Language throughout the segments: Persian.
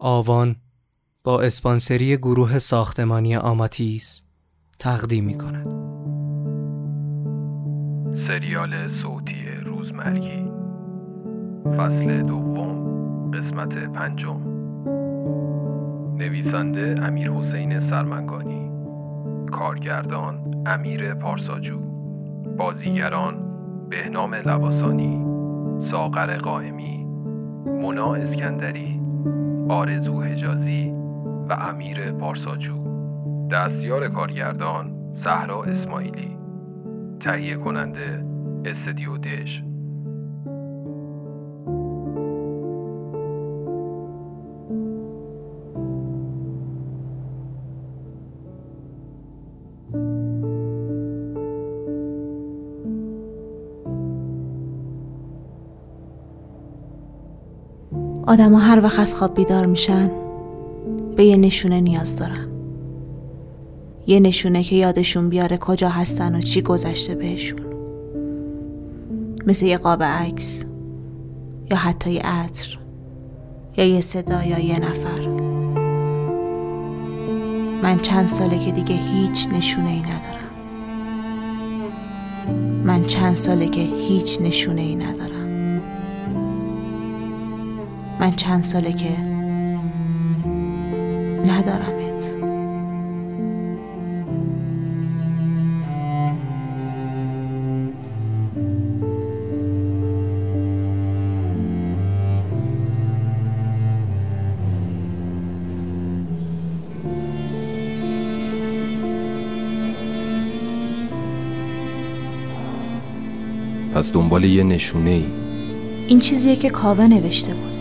آوان با اسپانسری گروه ساختمانی آماتیس تقدیم می کند. سریال صوتی روزمرگی. فصل دوم قسمت پنجم. نویسنده امیر حسین سرمنگانی. کارگردان امیر پارساجو. بازیگران بهنام لباسانی ساغر قائمی مونا اسکندری. آرزو حجازی و امیر پارساجو. دستیار کارگردان صحرا اسماعیلی. تهیه کننده استدیو دش آدم هر وقت از خواب بیدار میشن به یه نشونه نیاز دارن. یه نشونه که یادشون بیاره کجا هستن و چی گذشته بهشون. مثل یه قاب عکس یا حتی یه عطر یا یه صدا یا یه نفر. من چند ساله که دیگه هیچ نشونه ای ندارم. من چند ساله که هیچ نشونه ای ندارم. من چند ساله که ندارمت. پس دنبال یه نشونه ای این چیزیه که کاوه نوشته بود.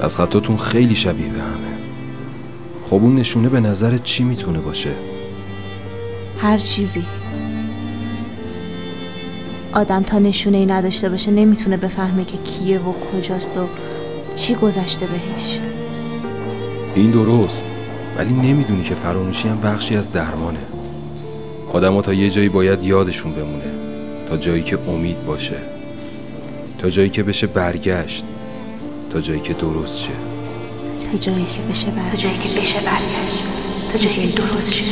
از خطاتون خیلی شبیه به همه. خب اون نشونه به نظر چی می‌تونه باشه؟ هر چیزی. آدم تا نشونه ای نداشته باشه نمی‌تونه بفهمه که کیه و کجاست و چی گذشته بهش. این درست ولی نمی‌دونی که فراموشی هم بخشی از درمانه. آدم تا یه جایی باید یادشون بمونه تا جایی که امید باشه تا جایی که بشه برگشت. تا جایی که درست شه. تا جایی که بشه برگشت. تا جایی که بشه برگشت. تا جایی که درست شه.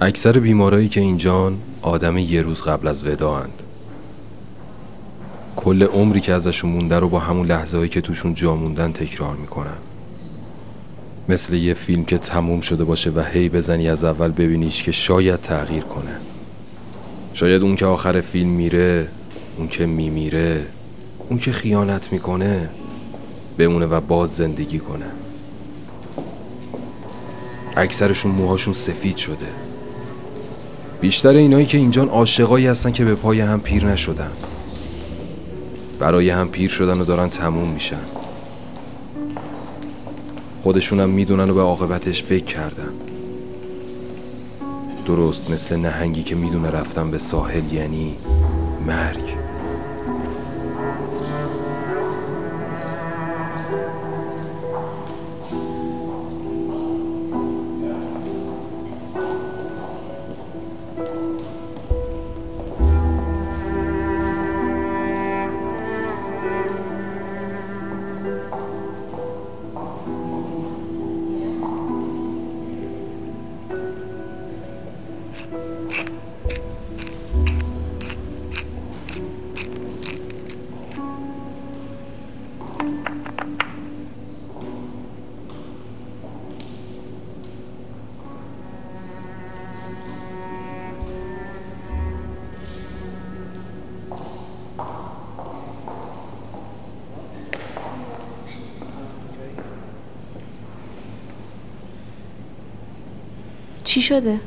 اکثر بیمارایی که اینجان آدم یه روز قبل از وداعند. کل عمری که ازشون مونده رو با همون لحظه هایی که توشون جا موندن تکرار می‌کنن. مثل یه فیلم که تموم شده باشه و هی بزنی از اول ببینیش که شاید تغییر کنه. شاید اون که آخر فیلم میره اون که میمیره اون که خیانت می‌کنه بمونه و باز زندگی کنه. اکثرشون موهاشون سفید شده. بیشتر اینایی که اینجان عاشقایی هستن که به پای هم پیر نشدن. برای هم پیر شدن و دارن تموم میشن. خودشونم می‌دونن و به عاقبتش فکر کردن. درست مثل نهنگی که می‌دونه رفتن به ساحل یعنی مرگ. چی شده؟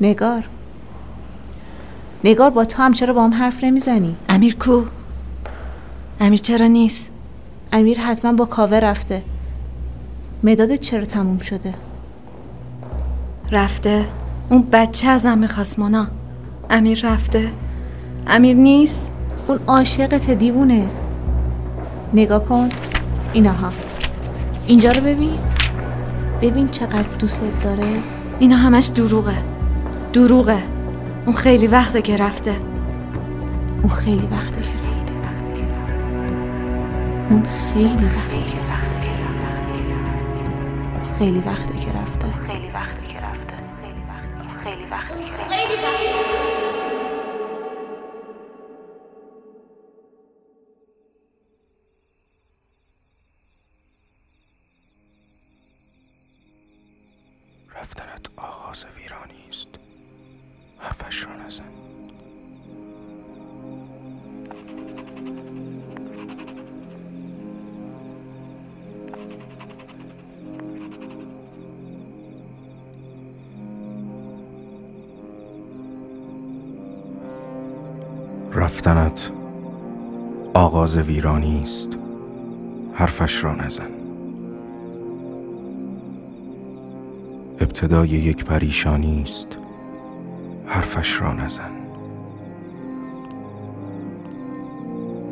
نگار نگار با تو هم چرا با هم حرف نمی‌زنی؟ امیر کو؟ امیر چرا نیست؟ امیر حتما با کاوه رفته مدادت چرا تموم شده؟ رفته اون بچه ازم می‌خواست مونا امیر رفته امیر نیست اون عاشقت دیوونه نگاه کن اینها اینجا رو ببین ببین چقدر دوست داره. اینا همش دروغه. دروغه. اون خیلی وقته که رفته. اون خیلی وقته که رفته. اون خیلی وقته که رفته. اون خیلی وقته که رفته. خیلی وقته که رفته. خیلی وقته. خیلی وقته که رفته. رفتنت آغاز ویرانی است. حرفش را نزن. ابتدای یک پریشانی است. حرفش را نزن.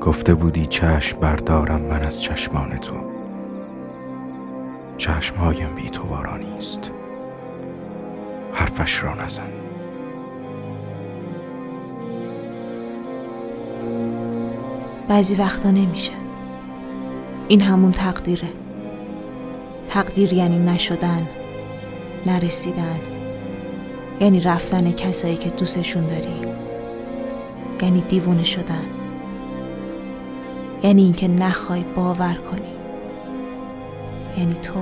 گفته بودی چشم بردارم من از چشمان تو. چشمهایم بی تو است. حرفش را نزن. بعضی وقتا نمیشه. این همون تقدیره. تقدیر یعنی نشدن نرسیدن. یعنی رفتن کسایی که دوستشون داری. یعنی دیوونه شدن. یعنی اینکه نخوای باور کنی. یعنی تو.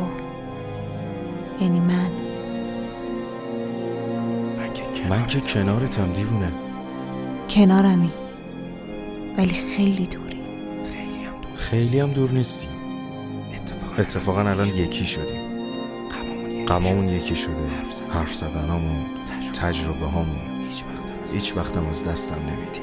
یعنی من. من که کنارتم دیوونه. کنارمی. ولی خیلی دوری. خیلی هم دور نیستیم. اتفاقا الان یکی شدیم. غمامون یکی شده. حرف زدنامون تجربه. هامون هیچ وقتم از دستم نمیدی.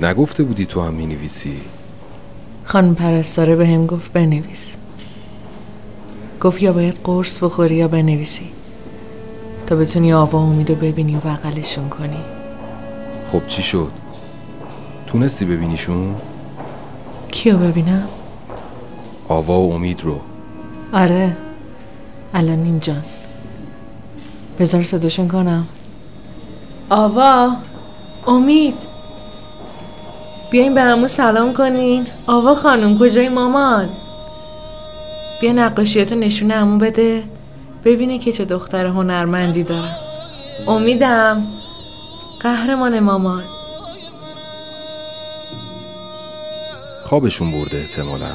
نگفته بودی تو هم می‌نویسی؟ خانم پرستاره به هم گفت بنویس. گفت یا باید قرص بخوری یا بنویسی. تا بتونی آوا و امیدو ببینی و بغلشون کنی. خب چی شد؟ تونستی ببینیشون؟ کیو ببینم؟ آوا و امید رو. آره. الان اینجا. بذار صداشون کنم. آوا امید. بیاین به همون سلام کنین. آوا خانم کجای مامان؟ بیا نقاشیاتو نشونه همون بده. ببینه که چه دختر هنرمندی دارم امیدم. قهرمان مامان. خوابشون برده احتمالا.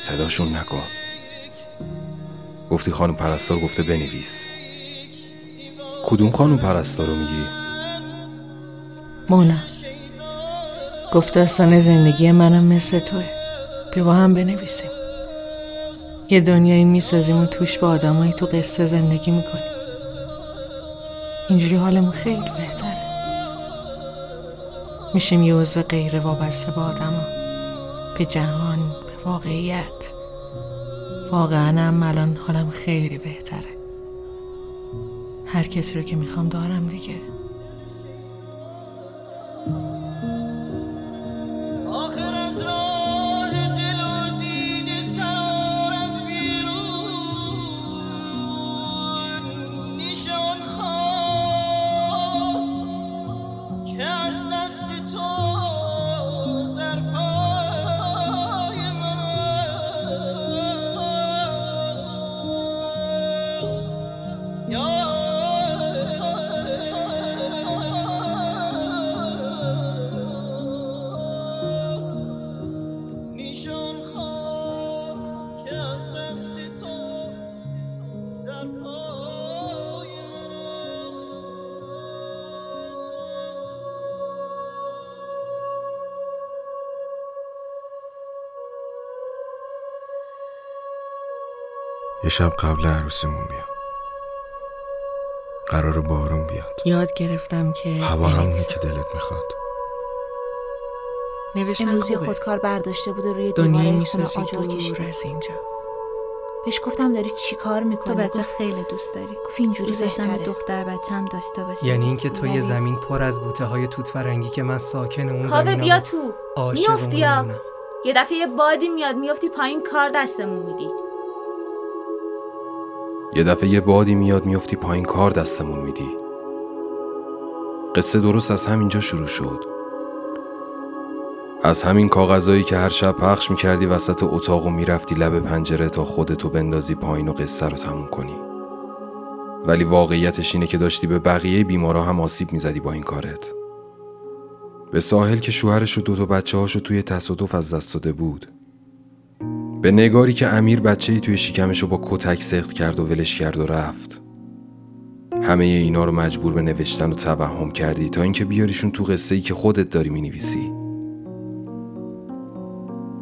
صداشون نکن. گفتی خانم پرستار گفته بنویس. کدوم خانم پرستار رو میگی؟ مونا. گفت داستان زندگی منم مثل توه. بیا با هم بنویسیم. یه دنیایی می‌سازیم و توش با آدمایی تو قصه زندگی می‌کنیم. اینجوری حالمون خیلی بهتره. میشیم یه عضو غیر وابسته به آدما. به جهان به واقعیت. واقعا هم الان حالم خیلی بهتره. هر کسی رو که می‌خوام دارم دیگه. یه شب قبل عروسیمون بیا قرار بارون بیاد. یاد گرفتم که هوا همونی. که دلت می‌خواد. نوشتن امروز. خودکار برداشته بود و روی دیوار دنیای خونه می‌سازی آجر دور کشیده. از اینجا. بهش گفتم داری چی کار تو می‌کنی بچه خیلی دوست داری. گفت اینجوری داشتم دختر بچه هم داشته باشی. یعنی اینکه تو یه ولی- زمین پر از بوته های توت فرنگی که من ساکن اون زمینم بیا تو. میافتی. یه دفعه یه بادی میاد میافتی پایین کار دستمون میدی. یه دفعه یه بادی میاد میفتی پایین کار دستمون میدی. قصه درست از همینجا شروع شد. از همین کاغذایی که هر شب پخش می‌کردی وسط اتاق و می‌رفتی لب پنجره تا خودتو بندازی پایین و قصه رو تموم کنی. ولی واقعیتش اینه که داشتی به بقیه بیمارا هم آسیب می‌زدی با این کارت. به ساحل که شوهرش و دوتا بچه هاشو توی تصادف از دست داده بود. به نگاری که امیر بچه ای توی شکمشو با کتک سخت کرد و ولش کرد و رفت. همه اینا رو مجبور به نوشتن و توهم کردی تا اینکه بیاریشون تو قصه ای که خودت داری می‌نویسی.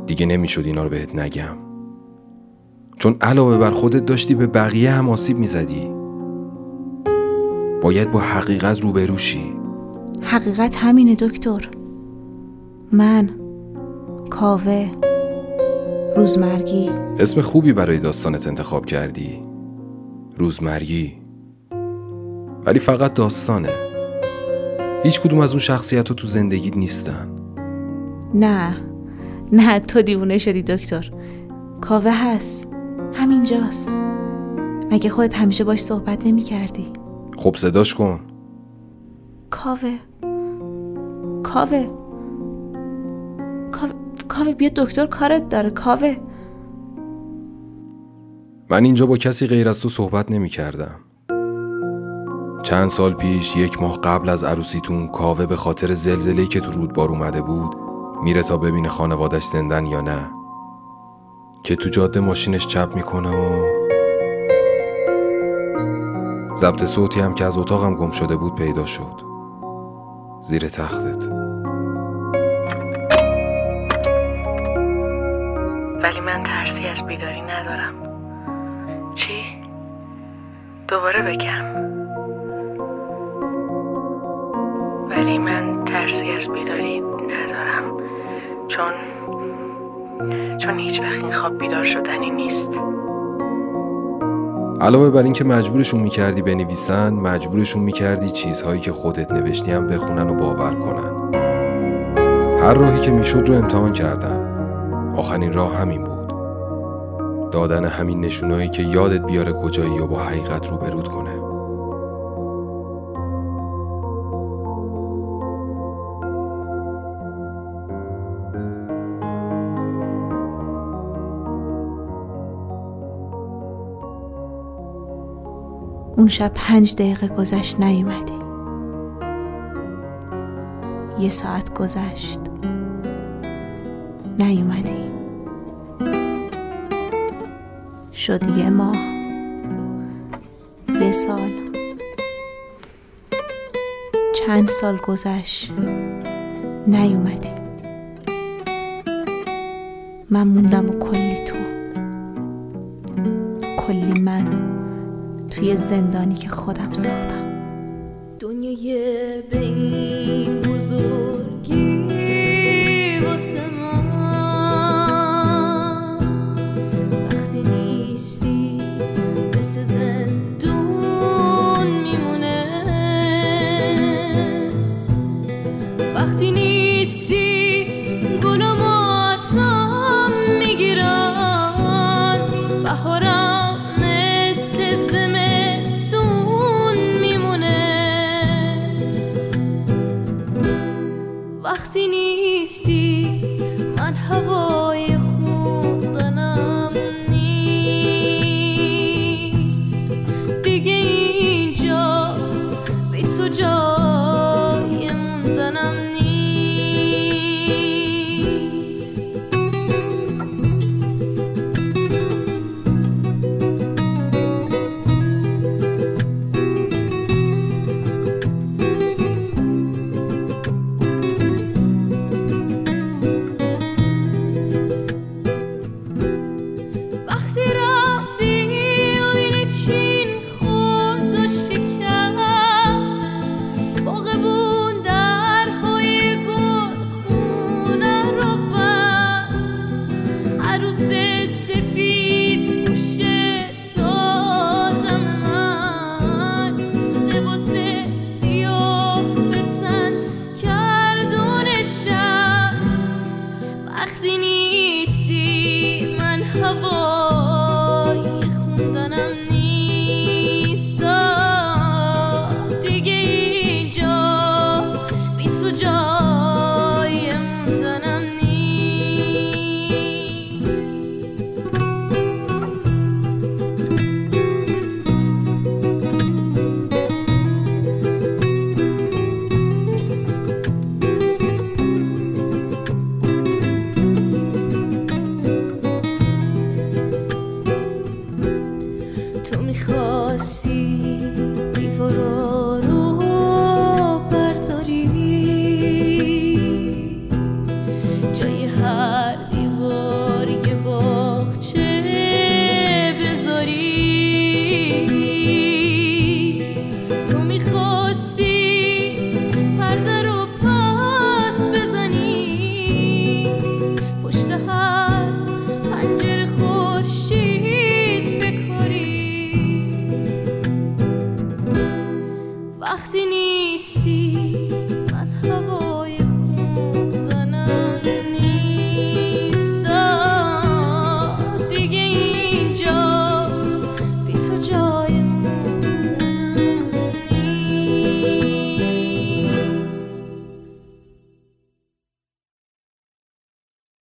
دیگه نمی‌شد اینا رو بهت نگم. چون علاوه بر خودت داشتی به بقیه هم آسیب می‌زدی. باید با حقیقت روبروشی حقیقت همینه دکتر. من کاوه. روزمرگی. اسم خوبی برای داستانت انتخاب کردی؟ روزمرگی. ولی فقط داستانه. هیچ کدوم از اون شخصیت تو زندگیت نیستن. نه. نه تو دیوونه شدی دکتر. کاوه هست. همینجاست. مگه خودت همیشه باش صحبت نمی کردی خب صداش کن. کاوه. کاوه. کاوه. کاوه بیا دکتر کارت داره کاوه. من اینجا با کسی غیر از تو صحبت نمی کردم. چند سال پیش یک ماه قبل از عروسیتون کاوه به خاطر زلزله‌ای که تو رودبار اومده بود میره تا ببینه خانوادش زندن یا نه. که تو جاده ماشینش چپ می‌کنه و ضبط صوتی هم که از اتاقم گم شده بود پیدا شد. زیر تختت. ولی من ترسی از بیداری ندارم. چی؟ دوباره بگم. ولی من ترسی از بیداری ندارم. چون چون هیچ وقت این خواب بیدار شدنی نیست. علاوه بر اینکه مجبورشون می‌کردی بنویسن مجبورشون می‌کردی چیزهایی که خودت نوشتی هم بخونن و باور کنن. هر راهی که می‌شد رو امتحان کردم آخرین راه همین بود. دادن همین نشونایی که یادت بیاره کجایی و با حقیقت روبرود کنه. اون شب پنج دقیقه گذشت نیومدی. یه ساعت گذشت. نیومدی. شد یه ماه یه سال. چند سال گذشت؟ نیومدی. من موندم و کلی تو. کلی من توی زندانی که خودم ساختم. دنیای به این بزرگی واسه